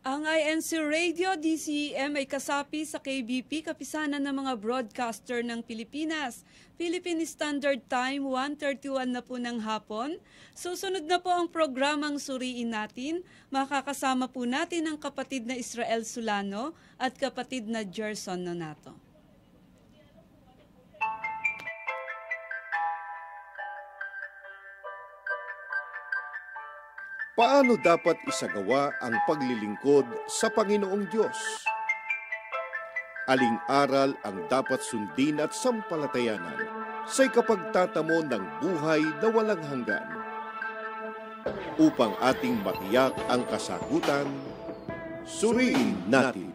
Ang INC Radio DCEM ay kasapi sa KBP, kapisanan ng mga broadcaster ng Pilipinas. Philippine Standard Time, 1.31 na po ng hapon. Susunod na po ang programang Suriin Natin. Makakasama po natin ang kapatid na Israel Sulano at kapatid na Gerson Nonato. Paano dapat isagawa ang paglilingkod sa Panginoong Diyos? Aling aral ang dapat sundin at sampalatayanan sa ikapagtatamo ng buhay na walang hanggan? Upang ating matiyak ang kasagutan, suriin natin.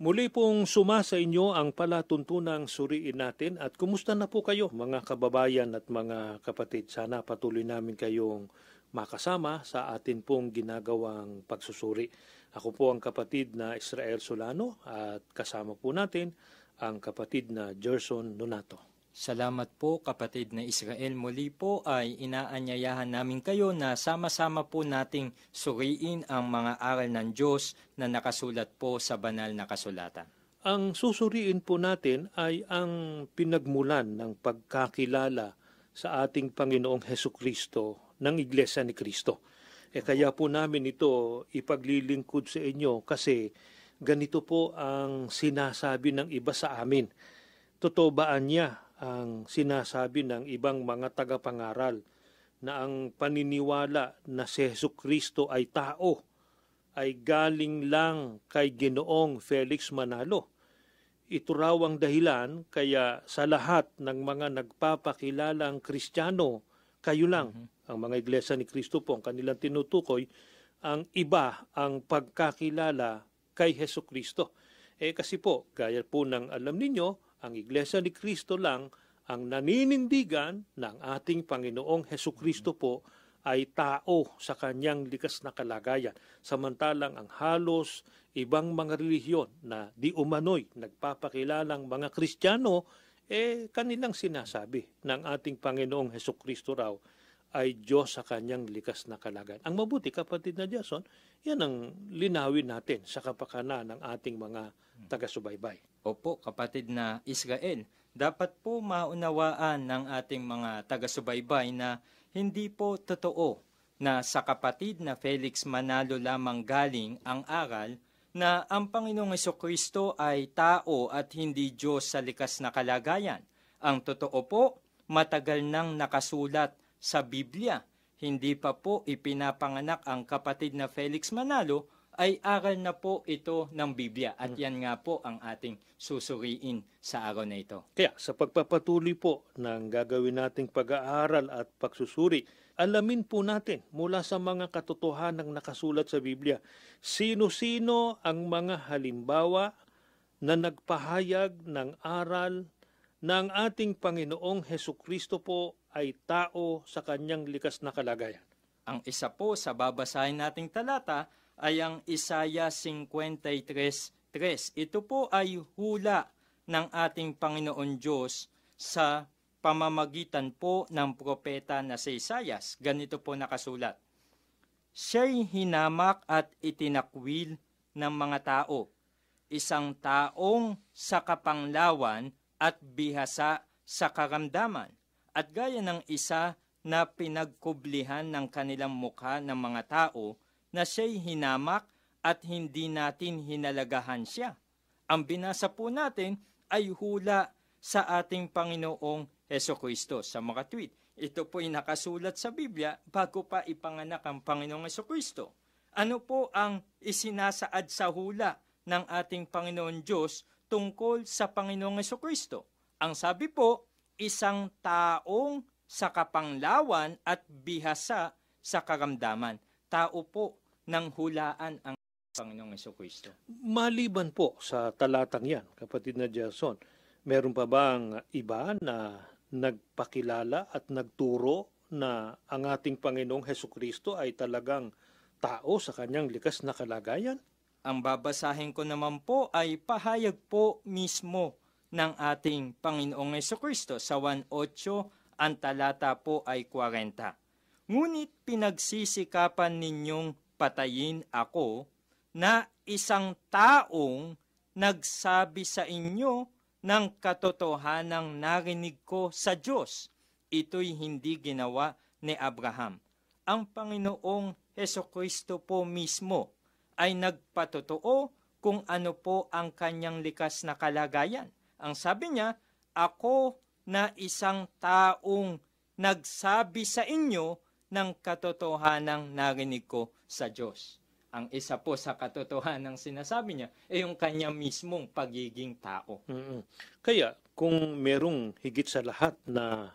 Muli pong suma sa inyo ang palatuntunang suriin natin at kumusta na po kayo mga kababayan at mga kapatid. Sana patuloy namin kayong makasama sa atin pong ginagawang pagsusuri. Ako po ang kapatid na Israel Solano at kasama po natin ang kapatid na Gerson Nonato. Salamat po kapatid na Israel. Muli po ay inaanyayahan namin kayo na sama-sama po nating suriin ang mga aral ng Diyos na nakasulat po sa banal na kasulatan. Ang susuriin po natin ay ang pinagmulan ng pagkakilala sa ating Panginoong Heso Kristo ng Iglesia ni Kristo. E kaya po namin ito ipaglilingkod sa inyo kasi ganito po ang sinasabi ng iba sa amin. Totoo ba niya ang sinasabi ng ibang mga tagapangaral na ang paniniwala na si Yesu Kristo ay tao ay galing lang kay Ginoong Felix Manalo. Ito raw ang dahilan kaya sa lahat ng mga nagpapakilalang Kristiyano, kayo lang, mm-hmm. ang mga iglesia ni Kristo po, ang kanilang tinutukoy, ang iba ang pagkakilala kay Heso Kristo. Eh kasi po, gaya po ng alam ninyo, ang Iglesia ni Kristo lang ang naninindigan ng ating Panginoong Heso Kristo po ay tao sa kanyang likas na kalagayan. Samantalang ang halos ibang mga relihiyon na di umano'y nagpapakilalang mga Kristiyano, eh kanilang sinasabi ng ating Panginoong Heso Kristo raw ay Diyos sa kanyang likas na kalagayan. Ang mabuti, kapatid na Jason, yan ang linawin natin sa kapakanan ng ating mga taga-subaybay. Opo, kapatid na Israel, dapat po maunawaan ng ating mga taga-subaybay na hindi po totoo na sa kapatid na Felix Manalo lamang galing ang aral na ang Panginoong Kristo ay tao at hindi Diyos sa likas na kalagayan. Ang totoo po, matagal nang nakasulat sa Biblia. Hindi pa po ipinapanganak ang kapatid na Felix Manalo ay aral na po ito ng Biblia at yan nga po ang ating susuriin sa araw na ito. Kaya sa pagpapatuloy po ng gagawin nating pag-aaral at pagsusuri, alamin po natin mula sa mga katotohanang nakasulat sa Biblia, sino-sino ang mga halimbawa na nagpahayag ng aral ng ating Panginoong Heso Kristo po ay tao sa kanyang likas na kalagayan. Ang isa po sa babasahin nating talata ay ang Isaya 53.3. Ito po ay hula ng ating Panginoon Diyos sa pamamagitan po ng propeta na si Isayas. Ganito po nakasulat. Siya'y hinamak at itinakwil ng mga tao, isang taong sa kapanglawan at bihasa sa karamdaman, at gaya ng isa na pinagkublihan ng kanilang mukha ng mga tao, na siya'y hinamak at hindi natin hinalagahan siya. Ang binasa po natin ay hula sa ating Panginoong Heso Kristo sa mga tweet. Ito po ay nakasulat sa Biblia bago pa ipanganak ang Panginoong Heso Kristo. Ano po ang isinasaad sa hula ng ating Panginoon Diyos tungkol sa Panginoong Heso Kristo? Ang sabi po, isang taong sa kapanglawan at bihasa sa karamdaman. Tao po ng hulaan ang Panginoong Yeso Kristo. Maliban po sa talatang yan, kapatid na Jason, meron pa bang iba na nagpakilala at nagturo na ang ating Panginoong Heso Kristo ay talagang tao sa kanyang likas na kalagayan? Ang babasahin ko naman po ay pahayag po mismo ng ating Panginoong Yeso Kristo. Sa 1.8, ang talata po ay 40. Ngunit pinagsisikapan ninyong patayin ako na isang taong nagsabi sa inyo ng katotohanang narinig ko sa Diyos. Ito'y hindi ginawa ni Abraham. Ang Panginoong Heso Kristo po mismo ay nagpatotoo kung ano po ang kanyang likas na kalagayan. Ang sabi niya, ako na isang taong nagsabi sa inyo ng katotohanang narinig ko sa Diyos. Ang isa po sa katotohanang sinasabi niya ay yung kanya mismong pagiging tao. Mm-mm. Kaya kung merong higit sa lahat na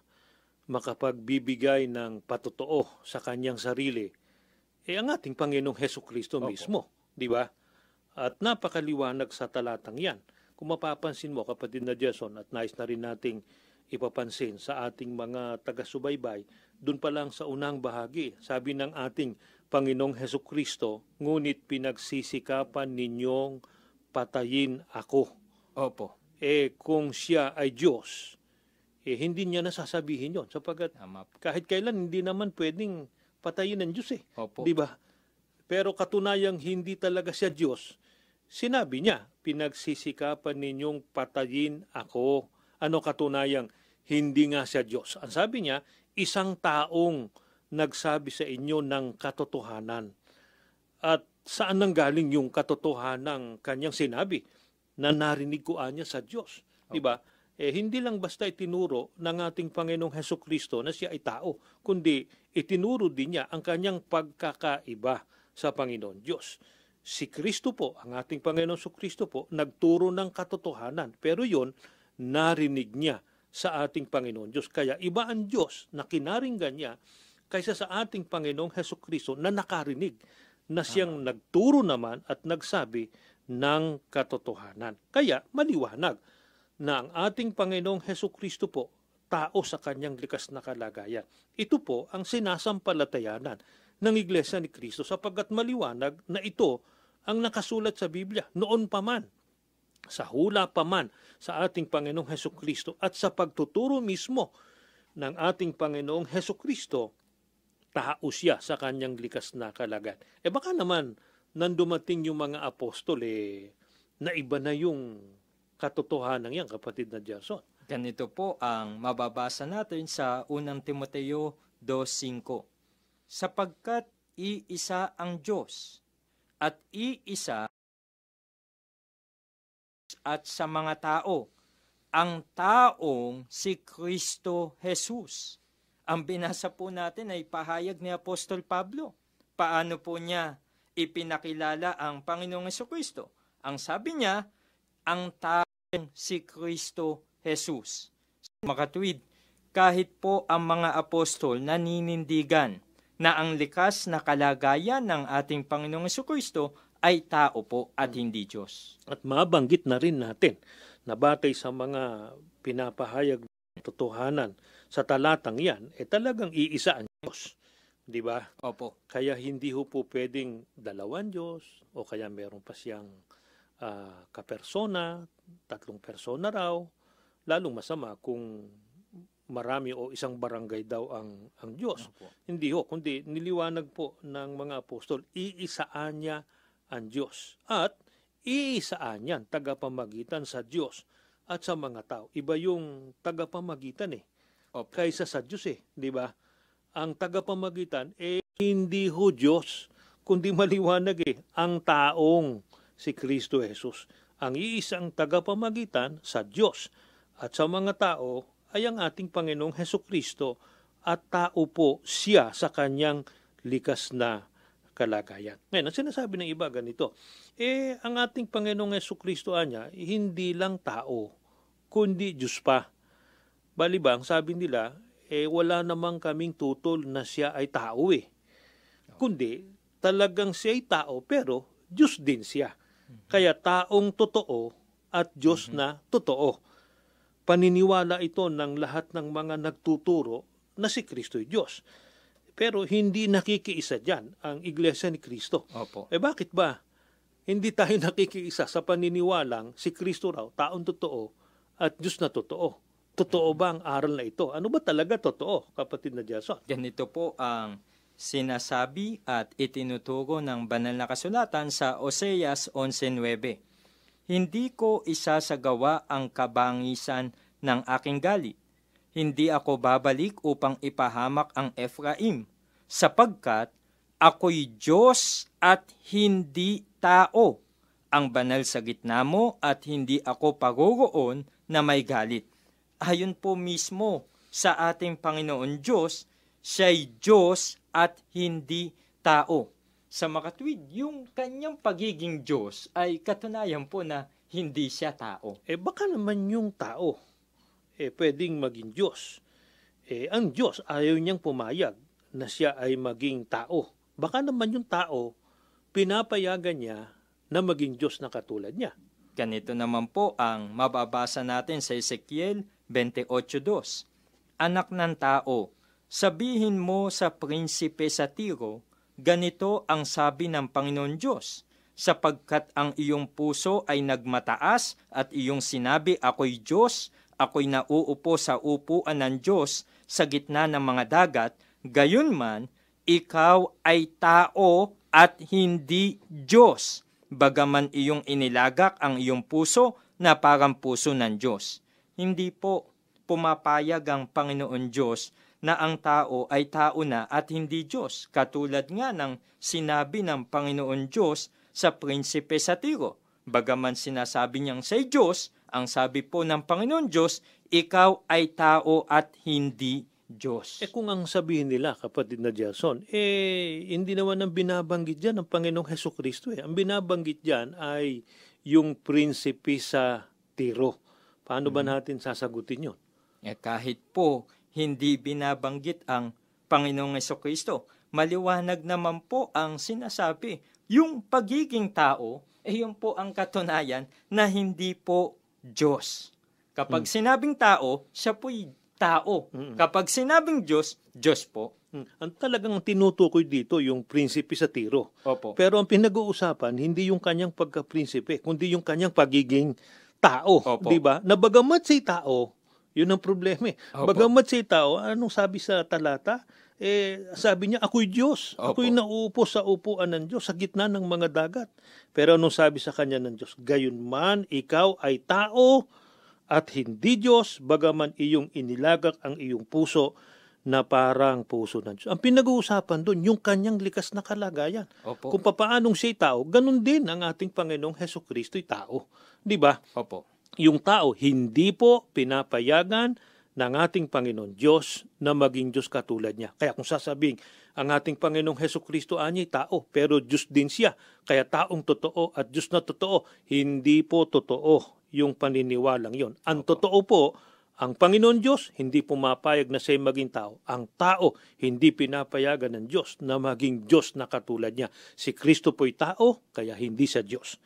makapagbibigay ng patotoo sa kanyang sarili, eh ang ating Panginoong Heso Kristo Opo. mismo, di ba? At napakaliwanag sa talatang yan. Kung mapapansin mo, kapatid na Jason, at nais na rin nating ipapansin sa ating mga taga-subaybay, dun pa lang sa unang bahagi, sabi ng ating Panginoong Heso Kristo, ngunit pinagsisikapan ninyong patayin ako. Opo, Eh kung siya ay Diyos, eh hindi niya nasasabihin yon sapagkat tama kahit kailan hindi naman pwedeng patayin ng Diyos eh. Opo. Di ba? Pero katunayang hindi talaga siya Diyos. Sinabi niya, pinagsisikapan ninyong patayin ako. Ano katunayang hindi nga siya Diyos? Ang sabi niya, isang taong nagsabi sa inyo ng katotohanan. At saan nanggaling yung katotohanan kanyang sinabi na narinig ko niya sa Diyos? Di ba? Eh, hindi lang basta itinuro ng ating Panginoong Heso Kristo na siya ay tao, kundi itinuro din niya ang kanyang pagkakaiba sa Panginoon Diyos. Si Kristo po, ang ating Panginoon Heso Kristo po, nagturo ng katotohanan. Pero yon narinig niya sa ating Panginoon Diyos. Kaya iba ang Diyos na kinaringgan niya kaysa sa ating Panginoong Heso Kristo na nakarinig na siyang nagturo naman at nagsabi ng katotohanan. Kaya maliwanag na ang ating Panginoong Heso Kristo po tao sa kanyang likas na kalagayan. Ito po ang sinasampalatayanan ng Iglesia ni Kristo sapagkat maliwanag na ito ang nakasulat sa Biblia noon pa man, sa hula pa man sa ating Panginoong Heso Kristo at sa pagtuturo mismo ng ating Panginoong Heso Kristo, tao siya sa kanyang likas na kalagayan. Eh baka naman nang dumating yung mga apostol, eh, na iba na yung katotohanan yan, kapatid na Jason. Ganito po ang mababasa natin sa unang Timoteo 2.5. Sapagkat iisa ang Diyos at iisa at sa mga tao, ang taong si Kristo Jesus. Ang binasa po natin ay pahayag ni Apostol Pablo. Paano po niya ipinakilala ang Panginoong Kristo? Ang sabi niya, ang taong si Kristo Jesus. Makatwid, kahit po ang mga apostol naninindigan na ang likas na kalagayan ng ating Panginoong Kristo ay tao po at hindi Diyos. At mabanggit na rin natin na batay sa mga pinapahayag ng totohanan sa talatang yan, eh talagang iisa ang Diyos. Di ba? Opo. Kaya hindi ho po pwedeng dalawang Diyos o kaya meron pa siyang ah, kapersona, tatlong persona raw, lalong masama kung marami o isang barangay daw ang ang Diyos. Opo. Hindi ho, kundi niliwanag po ng mga apostol, iisaan niya ang Diyos. At iisaan yan, tagapamagitan sa Diyos at sa mga tao. Iba yung tagapamagitan eh, Opo. kaysa sa Diyos eh, di ba? Ang tagapamagitan, eh, hindi ho Diyos, kundi maliwanag eh, ang taong si Kristo Jesus. Ang iisang tagapamagitan sa Diyos at sa mga tao ay ang ating Panginoong Heso Kristo at tao po siya sa kanyang likas na kalagayan. Ngayon, ang sinasabi ng iba ganito, eh, ang ating Panginoong Heso Kristo anya, hindi lang tao, kundi Diyos pa. Balibang, sabi nila, eh, wala namang kaming tutol na siya ay tao eh. Kundi, talagang siya ay tao, pero Diyos din siya. Kaya taong totoo at Diyos na totoo. Paniniwala ito ng lahat ng mga nagtuturo na si Kristo ay Diyos. Pero hindi nakikiisa dyan ang Iglesia ni Kristo. Opo. Eh bakit ba? Hindi tayo nakikiisa sa paniniwalang si Kristo raw, taong totoo, at Diyos na totoo. Totoo ba ang aral na ito? Ano ba talaga totoo, kapatid na Jason? Ganito po ang sinasabi at itinuturo ng banal na kasulatan sa Oseas 11.9. Hindi ko isasagawa ang kabangisan ng aking galit. Hindi ako babalik upang ipahamak ang Ephraim, sapagkat ako'y Diyos at hindi tao. Ang banal sa gitna mo at hindi ako pagoroon na may galit. Ayon po mismo sa ating Panginoon Diyos, siya'y Diyos at hindi tao. Sa makatwid, yung kanyang pagiging Diyos ay katunayan po na hindi siya tao. Eh baka naman yung tao, eh pwedeng maging Diyos. Eh ang Diyos ayaw niyang pumayag na siya ay maging tao. Baka naman yung tao, pinapayagan niya na maging Diyos na katulad niya. Ganito naman po ang mababasa natin sa Ezekiel 28.2. Anak ng tao, sabihin mo sa prinsipe sa Tiro, ganito ang sabi ng Panginoon Diyos, sapagkat ang iyong puso ay nagmataas at iyong sinabi, ako'y Diyos, ako'y nauupo sa upuan ng Diyos sa gitna ng mga dagat, gayon man, ikaw ay tao at hindi Diyos, bagaman iyong inilagak ang iyong puso na parang puso ng Diyos. Hindi po pumapayag ang Panginoon Diyos na ang tao ay tao na at hindi Diyos, katulad nga ng sinabi ng Panginoon Diyos sa prinsipe sa Tiro. Bagaman sinasabi niyang sa Diyos, ang sabi po ng Panginoon Diyos, ikaw ay tao at hindi Diyos. Eh kung ang sabihin nila, kapatid na Jason, eh hindi naman ang binabanggit dyan ng Panginoong Heso Kristo. Eh. Ang binabanggit dyan ay yung prinsipe sa Tiro. Paano ba natin sasagutin yun? Eh, kahit po hindi binabanggit ang Panginoong Kristo, maliwanag naman po ang sinasabi. Yung pagiging tao, eh yun po ang katunayan na hindi po Diyos. Kapag sinabing tao, siya po'y tao. Kapag sinabing Diyos, Diyos po. Hmm. Ang talagang tinutukoy dito yung prinsipe sa Tiro. Opo. Pero ang pinag-uusapan, hindi yung kanyang pagka-prinsipe, kundi yung kanyang pagiging tao. Opo. Di ba? Na bagamat si tao, yun ang problema eh. Opo. Bagamat si tao, anong sabi sa talata? Eh, sabi niya, ako'y Diyos. Opo. Ako'y nauupo sa upuan ng Diyos sa gitna ng mga dagat. Pero anong sabi sa kanya ng Diyos? Gayon man, ikaw ay tao at hindi Diyos, bagaman iyong inilagak ang iyong puso na parang puso ng Diyos. Ang pinag-uusapan doon, yung kanyang likas na kalagayan. Opo. Kung papaanong siya'y tao, ganun din ang ating Panginoong Heso Kristo'y tao. Di ba? Opo. Yung tao, hindi po pinapayagan ng ating Panginoon Diyos na maging Diyos katulad niya. Kaya kung sasabihin, ang ating Panginoong Heso Kristo anya'y tao, pero Diyos din siya. Kaya taong totoo at Diyos na totoo, hindi po totoo yung paniniwalang yon. Ang totoo po, ang Panginoon Diyos hindi pumapayag na siya'y maging tao. Ang tao hindi pinapayagan ng Diyos na maging Diyos na katulad niya. Si Kristo po'y tao, kaya hindi siya Diyos.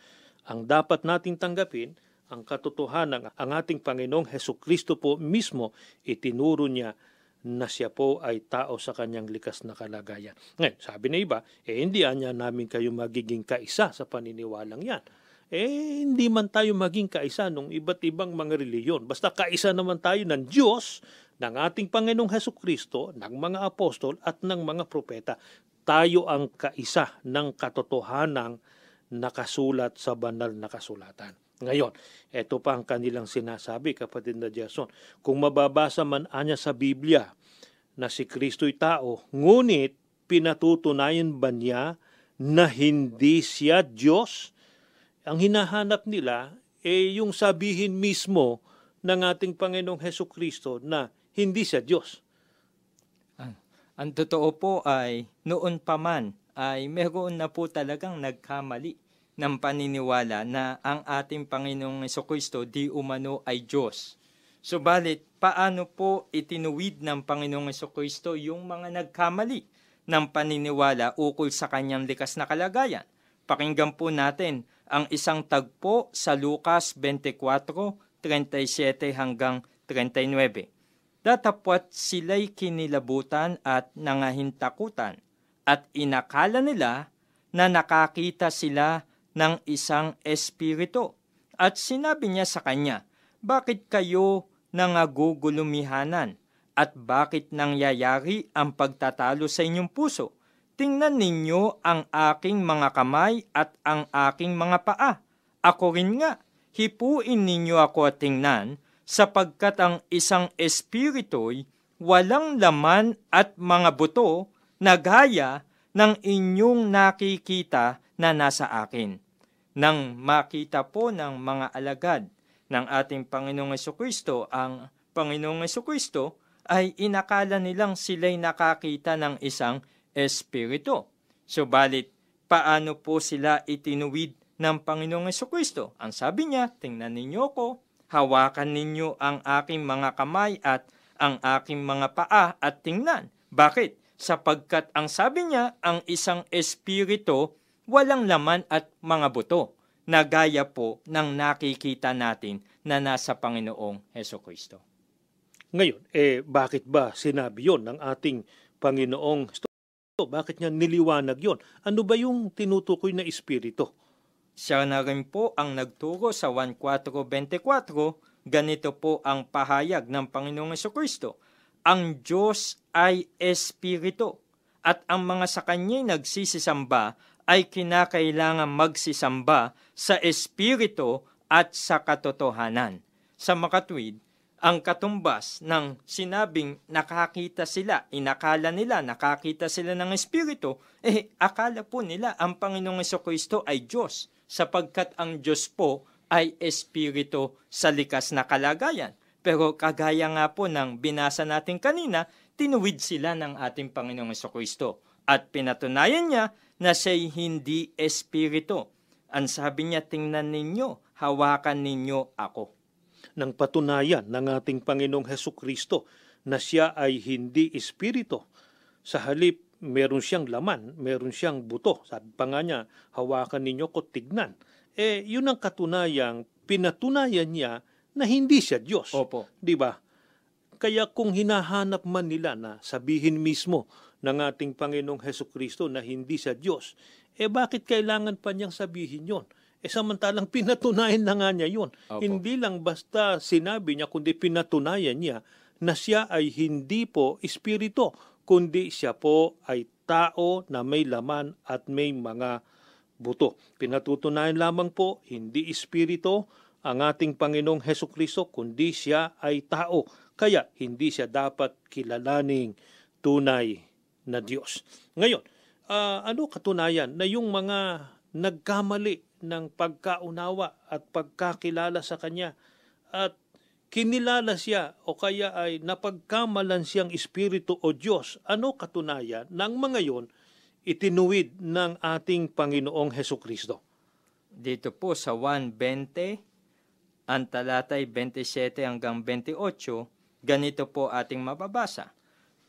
Ang dapat nating tanggapin, ang katotohanan, ang ating Panginoong Heso Kristo po mismo, itinuro niya na siya po ay tao sa kanyang likas na kalagayan. Ngayon, sabi na iba, eh hindi anya namin kayo magiging kaisa sa paniniwalang yan. Eh, hindi man tayo maging kaisa ng iba't ibang mga reliyon. Basta kaisa naman tayo ng Diyos, ng ating Panginoong Heso Kristo, ng mga apostol at ng mga propeta. Tayo ang kaisa ng katotohanang nakasulat sa banal na kasulatan. Ngayon, ito pa ang kanilang sinasabi, kapatid na Jason. Kung mababasa man anya sa Biblia na si Kristo'y tao, ngunit pinatutunayan ba niya na hindi siya Diyos? Ang hinahanap nila eh yung sabihin mismo ng ating Panginoong Heso Kristo na hindi siya Diyos. Ang, ang totoo po ay noon pa man ay meron na po talagang nagkamali ng paniniwala na ang ating Panginoong Kristo di umano ay Diyos. Subalit, paano po itinuwid ng Panginoong Kristo yung mga nagkamali ng paniniwala ukol sa kanyang likas na kalagayan? Pakinggan po natin ang isang tagpo sa Lucas 24:37 hanggang 39. Datapwat sila'y kinilabutan at nangahintakutan at inakala nila na nakakita sila ng isang espiritu. At sinabi niya sa kanya, bakit kayo nangagugulumihanan? At bakit nangyayari ang pagtatalo sa inyong puso? Tingnan ninyo ang aking mga kamay at ang aking mga paa. Ako rin nga, hipuin ninyo ako at tingnan, sapagkat ang isang espirito'y walang laman at mga buto na gaya ng inyong nakikita na nasa akin. Nang makita po ng mga alagad ng ating Panginoong Kristo ang Panginoong Kristo ay inakala nilang sila'y nakakita ng isang espiritu. Subalit, paano po sila itinuwid ng Panginoong Kristo? Ang sabi niya, tingnan ninyo ko, hawakan ninyo ang aking mga kamay at ang aking mga paa at tingnan. Bakit? Sapagkat ang sabi niya, ang isang espiritu walang laman at mga buto na gaya po ng nakikita natin na nasa Panginoong Heso Kristo. Ngayon, eh bakit ba sinabi yon ng ating Panginoong? Bakit niya niliwanag yon? Ano ba yung tinutukoy na espiritu? Siya na rin po ang nagturo sa 1.4.24, ganito po ang pahayag ng Panginoong Kristo. Ang Diyos ay espiritu at ang mga sa kanya'y nagsisisamba ay kinakailangan magsisamba sa espiritu at sa katotohanan. Sa makatwid, ang katumbas ng sinabing nakakita sila, inakala nila nakakita sila ng Espiritu, eh akala po nila ang Panginoong Kristo ay Diyos sapagkat ang Diyos po ay Espiritu sa likas na kalagayan. Pero kagaya nga po ng binasa natin kanina, tinuwid sila ng ating Panginoong Kristo at pinatunayan niya na siya'y hindi Espiritu. Ang sabi niya, tingnan ninyo, hawakan ninyo ako ng patunayan ng ating Panginoong Heso Kristo na siya ay hindi espiritu. Sa halip, meron siyang laman, meron siyang buto. Sabi pa nga niya, hawakan ninyo ko tignan. Eh, yun ang katunayang pinatunayan niya na hindi siya Diyos. Opo. Di ba? Kaya kung hinahanap man nila na sabihin mismo ng ating Panginoong Heso Kristo na hindi siya Diyos, eh bakit kailangan pa niyang sabihin yon? Eh samantalang pinatunayan na nga niya yun. Opo. Hindi lang basta sinabi niya, kundi pinatunayan niya na siya ay hindi po espiritu, kundi siya po ay tao na may laman at may mga buto. Pinatutunayan lamang po, hindi espiritu ang ating Panginoong Heso Kristo, kundi siya ay tao. Kaya hindi siya dapat kilalaning tunay na Diyos. Ngayon, uh, ano katunayan na yung mga nagkamali ng pagkaunawa at pagkakilala sa Kanya at kinilala siya o kaya ay napagkamalan siyang Espiritu o Diyos, ano katunayan ng mga yon itinuwid ng ating Panginoong Heso Kristo? Dito po sa 1.20, ang talatay 27 hanggang 28, ganito po ating mababasa.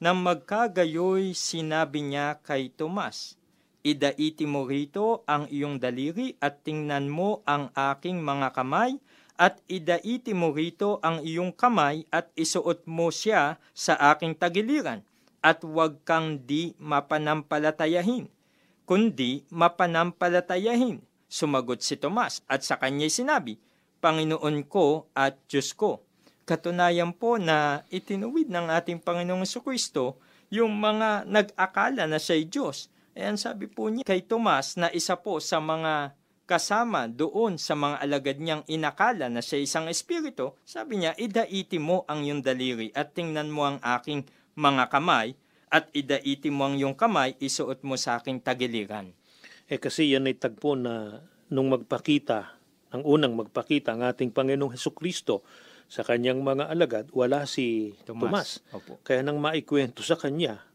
Nang magkagayoy, sinabi niya kay Tomas, Idaiti mo rito ang iyong daliri at tingnan mo ang aking mga kamay at idaiti mo rito ang iyong kamay at isuot mo siya sa aking tagiliran at huwag kang di mapanampalatayahin, kundi mapanampalatayahin. Sumagot si Tomas at sa kanya sinabi, Panginoon ko at Diyos ko. Katunayan po na itinuwid ng ating Panginoong Kristo yung mga nag-akala na siya'y Diyos Ayan sabi po niya kay Tomas na isa po sa mga kasama doon sa mga alagad niyang inakala na siya isang espiritu, sabi niya, idaiti mo ang iyong daliri at tingnan mo ang aking mga kamay at idaiti mo ang iyong kamay, isuot mo sa aking tagiliran. Eh kasi yan ay tagpo na nung magpakita, ang unang magpakita ang ating Panginoong Heso Kristo sa kanyang mga alagad, wala si Tomas. Tomas. Opo. Kaya nang maikwento sa kanya,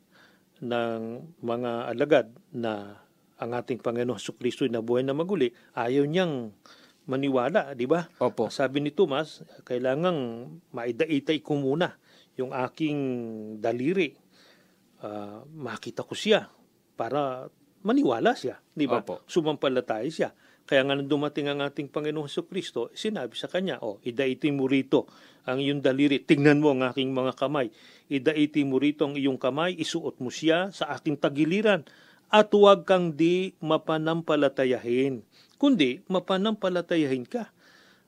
ng mga alagad na ang ating Panginoon Hesus Kristo na buhay na maguli, ayaw niyang maniwala, di ba? Opo. Sabi ni Tomas, kailangang maidaitay ko muna yung aking daliri. Uh, makita ko siya para maniwala siya, di ba? Opo. Sumampalataya siya. Kaya nga nang dumating ang ating Panginoong Hesus Kristo, sinabi sa kanya, oh, idaiti mo rito ang iyong daliri. Tingnan mo ang aking mga kamay. Idaiti mo rito ang iyong kamay, isuot mo siya sa aking tagiliran. At huwag kang di mapanampalatayahin, kundi mapanampalatayahin ka.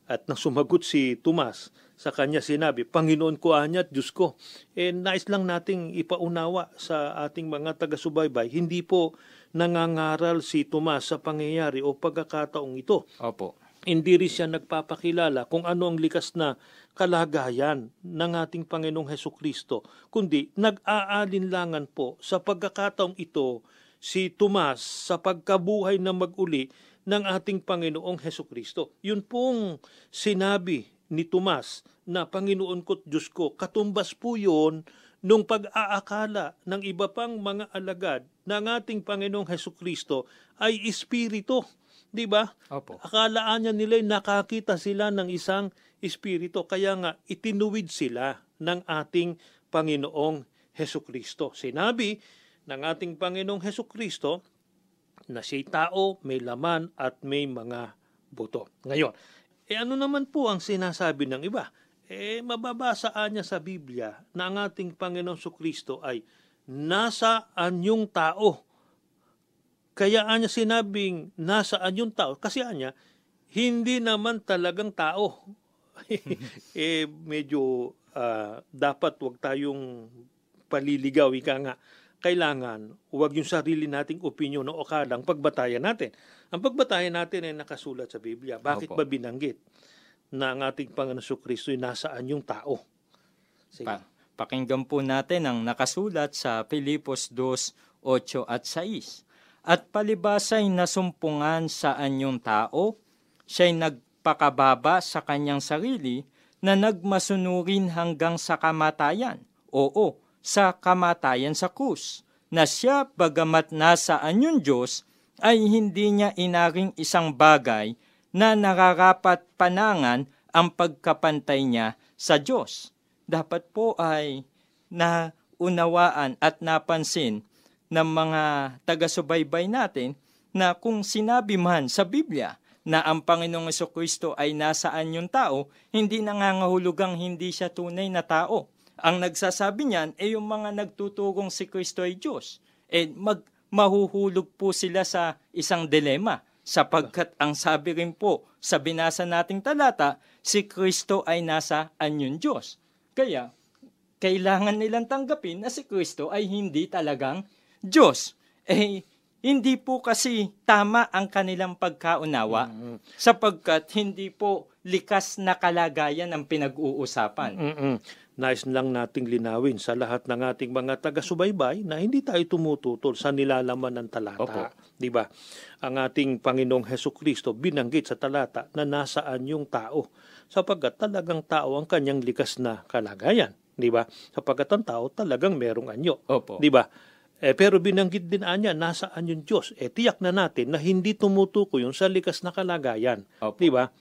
At nang sumagot si Tomas, sa kanya sinabi, Panginoon ko anya at Diyos ko. Eh, nais lang nating ipaunawa sa ating mga taga-subaybay, hindi po nangangaral si Tomas sa pangyayari o pagkakataong ito. Opo. Hindi rin siya nagpapakilala kung ano ang likas na kalagayan ng ating Panginoong Heso Kristo, kundi nag-aalinlangan po sa pagkakataong ito si Tomas sa pagkabuhay na maguli ng ating Panginoong Heso Kristo. Yun pong sinabi ni Tomas na Panginoon ko't Diyos ko, katumbas po yun nung pag-aakala ng iba pang mga alagad ng ating Panginoong Heso Kristo ay espiritu. Di ba? Opo. Akalaan niya nila nakakita sila ng isang espiritu. Kaya nga, itinuwid sila ng ating Panginoong Heso Kristo. Sinabi ng ating Panginoong Heso Kristo na siya'y tao, may laman at may mga buto. Ngayon, eh ano naman po ang sinasabi ng iba? Eh mababasaan niya sa Biblia na ang ating Panginoong Kristo ay nasa anyong tao. Kaya anya sinabing nasaan yung tao? Kasi anya, hindi naman talagang tao. eh medyo ah, dapat wag tayong paliligaw, ika nga. Kailangan wag yung sarili nating opinyon o akalang pagbatayan natin. Ang pagbatayan natin ay nakasulat sa Biblia. Bakit Opo. ba binanggit na ang ating Panginoon Kristo ay nasaan yung tao? Sige. Pa- pakinggan po natin ang nakasulat sa Filipos 2, 8 at 6. At palibasay nasumpungan sa anyong tao, siya'y nagpakababa sa kanyang sarili na nagmasunurin hanggang sa kamatayan. Oo, sa kamatayan sa krus. Na siya, bagamat nasa anyong Diyos, ay hindi niya inaring isang bagay na nararapat panangan ang pagkapantay niya sa Diyos dapat po ay naunawaan at napansin ng mga taga-subaybay natin na kung sinabi man sa Biblia na ang Panginoong Kristo ay nasaan yung tao, hindi nangangahulugang hindi siya tunay na tao. Ang nagsasabi niyan ay yung mga nagtuturong si Kristo ay Diyos. Eh, mag, mahuhulog po sila sa isang dilema sapagkat ang sabi rin po sa binasa nating talata, si Kristo ay nasa anyong Diyos. Kaya, kailangan nilang tanggapin na si Kristo ay hindi talagang Diyos. Eh, hindi po kasi tama ang kanilang pagkaunawa sapagkat hindi po likas na kalagayan ang pinag-uusapan. Mm-mm. Nais lang nating linawin sa lahat ng ating mga taga-subaybay na hindi tayo tumututol sa nilalaman ng talata. Opo. Di ba? Ang ating Panginoong Heso Kristo binanggit sa talata na nasaan yung tao sapagkat talagang tao ang kanyang likas na kalagayan. Di ba? Sapagkat ang tao talagang merong anyo. Opo. Di ba? Eh, pero binanggit din anya, nasaan yung Diyos? Eh, tiyak na natin na hindi tumutuko yun sa likas na kalagayan. Opo. Di ba?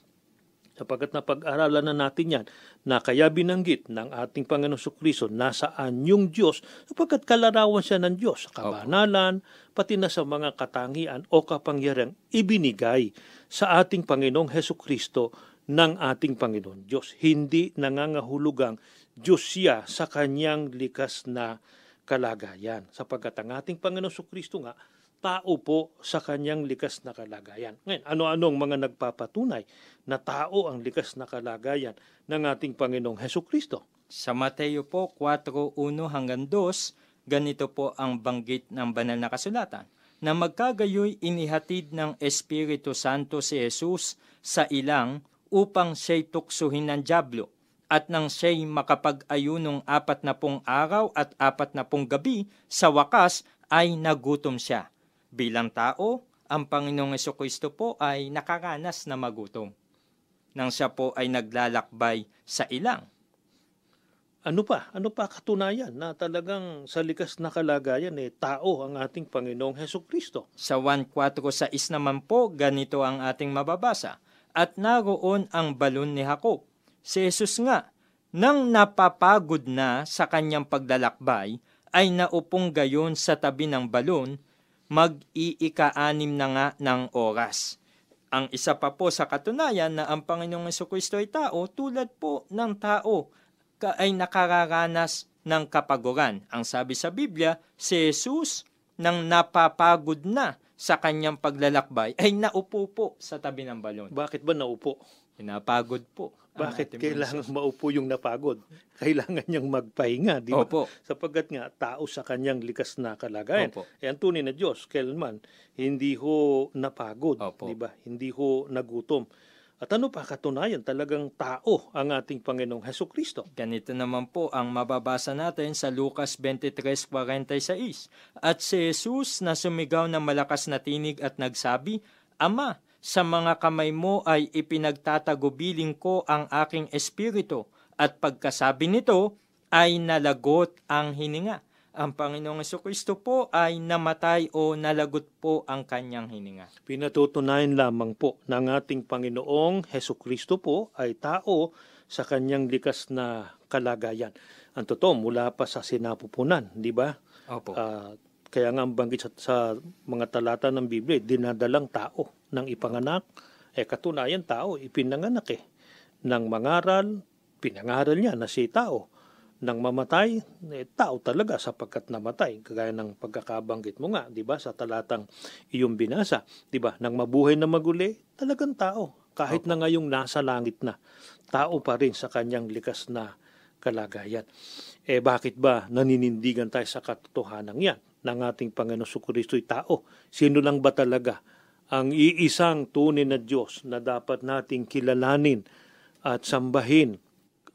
Sapagkat napag-aralan na natin yan, na kaya binanggit ng ating Panginoon Kristo nasaan yung Diyos, sapagkat kalarawan siya ng Diyos, sa kabanalan, pati na sa mga katangian o kapangyarihan ibinigay sa ating Panginoong Heso Kristo ng ating Panginoon Diyos. Hindi nangangahulugang Diyos siya sa kanyang likas na kalagayan. Sapagkat ang ating Panginoon Kristo nga, tao po sa kanyang likas na kalagayan. Ngayon, ano-ano ang mga nagpapatunay na tao ang likas na kalagayan ng ating Panginoong Heso Kristo? Sa Mateo po 4:1 hanggang 2, ganito po ang banggit ng banal na kasulatan na magkagayoy inihatid ng Espiritu Santo si Jesus sa ilang upang siya'y tuksuhin ng Diablo at nang siya'y makapag-ayunong apat na pong araw at apat na pong gabi, sa wakas ay nagutom siya. Bilang tao, ang Panginoong Kristo po ay nakaranas na magutom. Nang siya po ay naglalakbay sa ilang. Ano pa? Ano pa katunayan na talagang sa likas na kalagayan eh, tao ang ating Panginoong Heso Kristo? Sa 1.4.6 naman po, ganito ang ating mababasa. At naroon ang balon ni Jacob. Si Jesus nga, nang napapagod na sa kanyang paglalakbay, ay naupong gayon sa tabi ng balon, mag-iika-anim na nga ng oras. Ang isa pa po sa katunayan na ang Panginoong Kristo ay tao, tulad po ng tao, ka ay nakararanas ng kapaguran. Ang sabi sa Biblia, si Jesus nang napapagod na sa kanyang paglalakbay ay naupo po sa tabi ng balon. Bakit ba naupo? Pinapagod po. Bakit ating kailangan Panginoon. maupo yung napagod? Kailangan niyang magpahinga, di ba? Opo. Sapagkat nga, tao sa kanyang likas na kalagayan. Opo. Eh, ang tunay na Diyos, kailanman, hindi ho napagod, Opo. di ba? Hindi ho nagutom. At ano pa katunayan, talagang tao ang ating Panginoong Heso Kristo. Ganito naman po ang mababasa natin sa Lucas 23.46. At si Jesus na sumigaw ng malakas na tinig at nagsabi, Ama, sa mga kamay mo ay ipinagtatagubiling ko ang aking espiritu. At pagkasabi nito ay nalagot ang hininga. Ang Panginoong Kristo po ay namatay o nalagot po ang kanyang hininga. Pinatutunayan lamang po ng ating Panginoong Kristo po ay tao sa kanyang likas na kalagayan. Ang totoo, mula pa sa sinapupunan, di ba? Opo. Ah, kaya nga ang banggit sa, sa mga talata ng Biblia, dinadalang tao ng ipanganak. Eh katunayan tao, ipinanganak eh. Nang mangaral, pinangaral niya na si tao. Nang mamatay, eh, tao talaga sapagkat namatay. Kagaya ng pagkakabanggit mo nga, di ba, sa talatang iyong binasa. Di ba, nang mabuhay na maguli, talagang tao. Kahit na ngayong nasa langit na, tao pa rin sa kanyang likas na kalagayan. Eh bakit ba naninindigan tayo sa katotohanan yan ng ating Panginoon Kristo'y tao? Sino lang ba talaga ang iisang tunay na Diyos na dapat nating kilalanin at sambahin?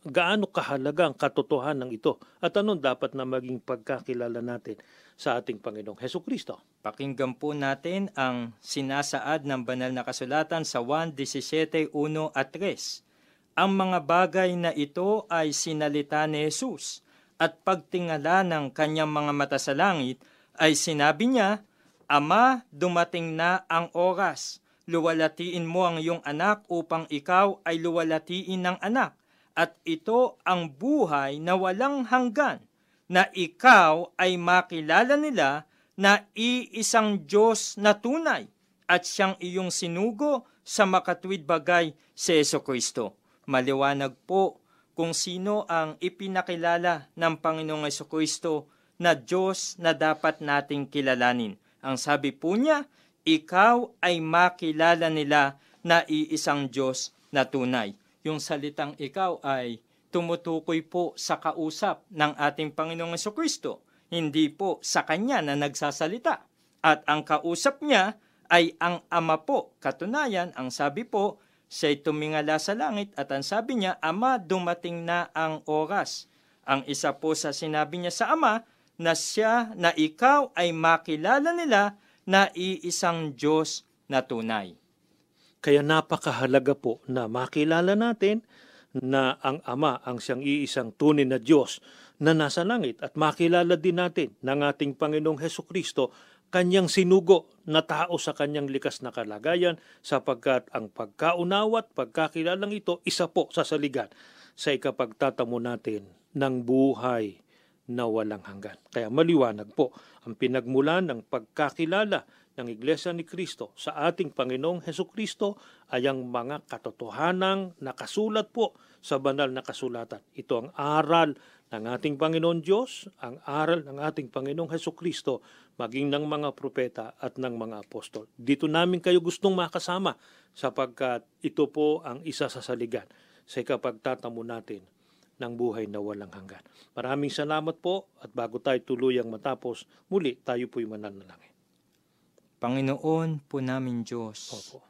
Gaano kahalaga ang katotohanan ito? At anong dapat na maging pagkakilala natin sa ating Panginoong Heso Kristo? Pakinggan po natin ang sinasaad ng banal na kasulatan sa 1.17.1 at 3. Ang mga bagay na ito ay sinalita ni Jesus at pagtingala ng kanyang mga mata sa langit ay sinabi niya, Ama, dumating na ang oras. Luwalatiin mo ang iyong anak upang ikaw ay luwalatiin ng anak. At ito ang buhay na walang hanggan, na ikaw ay makilala nila na iisang Diyos na tunay at siyang iyong sinugo sa makatwid bagay si Yeso Kristo. Maliwanag po kung sino ang ipinakilala ng Panginoong Yeso Kristo na Diyos na dapat nating kilalanin. Ang sabi po niya, ikaw ay makilala nila na iisang Diyos na tunay. Yung salitang ikaw ay tumutukoy po sa kausap ng ating Panginoong Kristo, hindi po sa Kanya na nagsasalita. At ang kausap niya ay ang Ama po. Katunayan, ang sabi po, siya'y tumingala sa langit at ang sabi niya, Ama, dumating na ang oras. Ang isa po sa sinabi niya sa Ama, na siya na ikaw ay makilala nila na iisang Diyos na tunay. Kaya napakahalaga po na makilala natin na ang Ama ang siyang iisang tunay na Diyos na nasa langit at makilala din natin ng ating Panginoong Heso Kristo kanyang sinugo na tao sa kanyang likas na kalagayan sapagkat ang pagkaunawa at pagkakilalang ito isa po sa saligan sa ikapagtatamo natin ng buhay na walang hanggan. Kaya maliwanag po ang pinagmulan ng pagkakilala ng Iglesia ni Kristo sa ating Panginoong Heso Kristo ay ang mga katotohanang nakasulat po sa banal na kasulatan. Ito ang aral ng ating Panginoon Diyos, ang aral ng ating Panginoong Heso Kristo, maging ng mga propeta at ng mga apostol. Dito namin kayo gustong makasama sapagkat ito po ang isa sa saligan sa ikapagtatamo natin ng buhay na walang hanggan. Maraming salamat po at bago tayo tuluyang matapos, muli tayo po'y mananalangin. Panginoon po namin Diyos, Opo.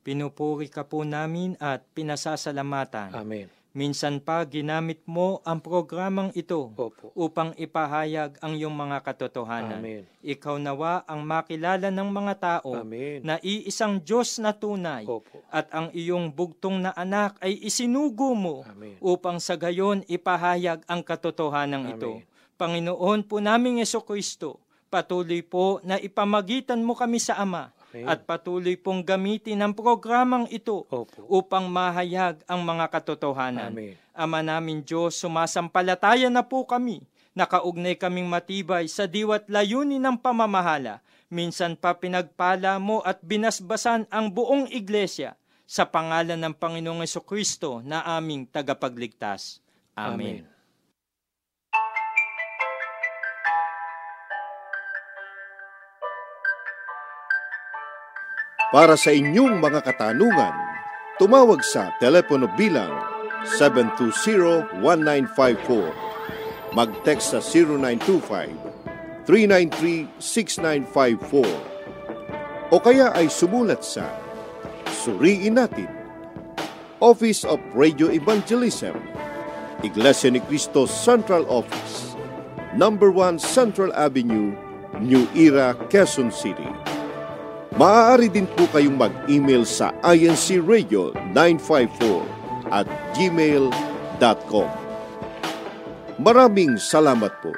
pinupuri ka po namin at pinasasalamatan. Amen. Minsan pa ginamit mo ang programang ito Opo. upang ipahayag ang iyong mga katotohanan. Amen. Ikaw nawa ang makilala ng mga tao Amen. na iisang Diyos na tunay Opo. at ang iyong bugtong na anak ay isinugo mo Amen. upang sa gayon ipahayag ang katotohanan ito. Panginoon po naming Yeso Kristo, patuloy po na ipamagitan mo kami sa Ama Amen. at patuloy pong gamitin ang programang ito Opo. upang mahayag ang mga katotohanan. Amen. Ama namin Diyos, sumasampalataya na po kami. Nakaugnay kaming matibay sa diwat layunin ng pamamahala. Minsan pa pinagpala mo at binasbasan ang buong iglesia sa pangalan ng Panginoong Kristo na aming tagapagligtas. Amen. Para sa inyong mga katanungan, tumawag sa telepono bilang 720-1954. Mag-text sa 0925-393-6954 o kaya ay sumulat sa Suriin Natin, Office of Radio Evangelism, Iglesia ni Cristo Central Office, Number 1 Central Avenue, New Era, Quezon City. Maaari din po kayong mag-email sa incradio954 at gmail.com. Maraming salamat po.